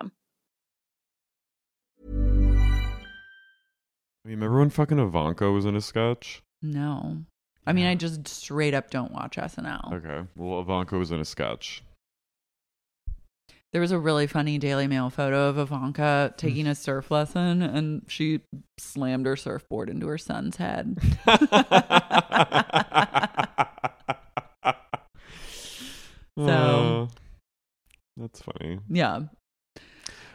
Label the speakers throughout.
Speaker 1: I mean, remember when fucking Ivanka was in a sketch?
Speaker 2: No. I mean, I just straight up don't watch SNL.
Speaker 1: Okay. Well, Ivanka was in a sketch.
Speaker 2: There was a really funny Daily Mail photo of Ivanka mm. taking a surf lesson and she slammed her surfboard into her son's head. So-
Speaker 1: Uh, that's funny.
Speaker 2: yeah.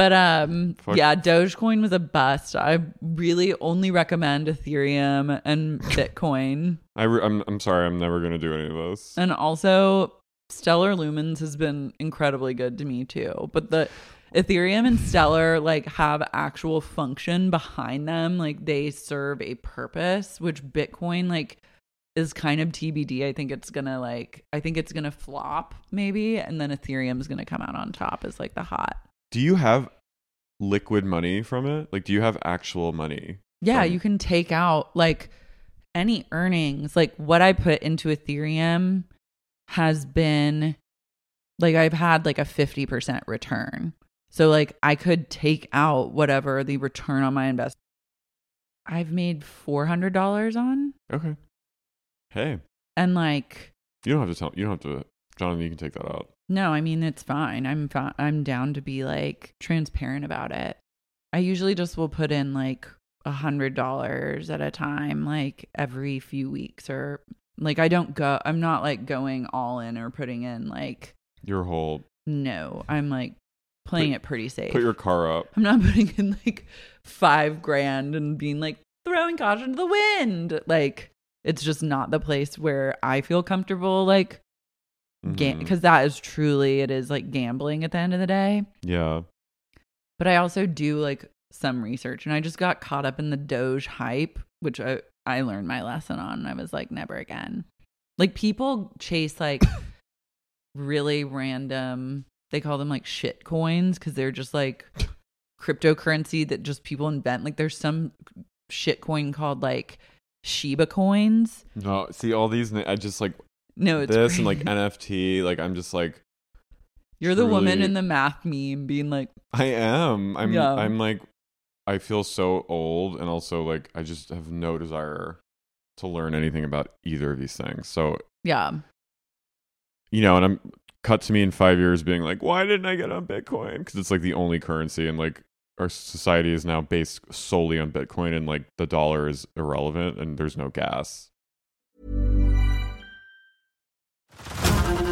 Speaker 2: But um
Speaker 1: Fuck.
Speaker 2: yeah, Dogecoin was a bust. I really only recommend Ethereum and Bitcoin.
Speaker 1: I re- I'm I'm sorry. I'm never gonna do any of those.
Speaker 2: And also Stellar Lumens has been incredibly good to me too. But the Ethereum and Stellar like have actual function behind them. Like they serve a purpose, which Bitcoin like is kind of TBD. I think it's gonna like I think it's gonna flop maybe, and then Ethereum is gonna come out on top as like the hot.
Speaker 1: Do you have liquid money from it? Like, do you have actual money?
Speaker 2: Yeah, you can take out like any earnings. Like what I put into Ethereum has been like I've had like a 50% return. So like I could take out whatever the return on my investment. I've made $400 on
Speaker 1: Okay. Hey,
Speaker 2: and like
Speaker 1: you don't have to tell. You don't have to, Jonathan. You can take that out.
Speaker 2: no, I mean it's fine. I'm fi- I'm down to be like transparent about it. I usually just will put in like a hundred dollars at a time, like every few weeks, or like I don't go. I'm not like going all in or putting in like
Speaker 1: Your whole
Speaker 2: no. I'm like playing
Speaker 1: Put-
Speaker 2: it pretty safe.
Speaker 1: put your car up.
Speaker 2: I'm not putting in like five grand and being like throwing caution to the wind. Like it's just not the place where I feel comfortable. Like Because mm-hmm. that is truly it is like gambling at the end of the day
Speaker 1: Yeah.
Speaker 2: but i also do like some research and i just got caught up in the doge hype which i i learned my lesson on i was like never again like people chase like really random they call them like shit coins because they're just like cryptocurrency that just people invent like there's some shit coin called like shiba coins
Speaker 1: No, see all these. I just like
Speaker 2: no it's
Speaker 1: this and like. NFT. Like I'm just like
Speaker 2: you're the woman in the math meme being like
Speaker 1: I am. I'm.
Speaker 2: Yeah.
Speaker 1: I'm like. I feel so old, and also like I just have no desire to learn anything about either of these things. So
Speaker 2: yeah
Speaker 1: you know, and I'm cut to me in five years being like, why didn't I get on Bitcoin? Because it's like the only currency, and like our society is now based solely on Bitcoin, and like the dollar is irrelevant, and there's no gas.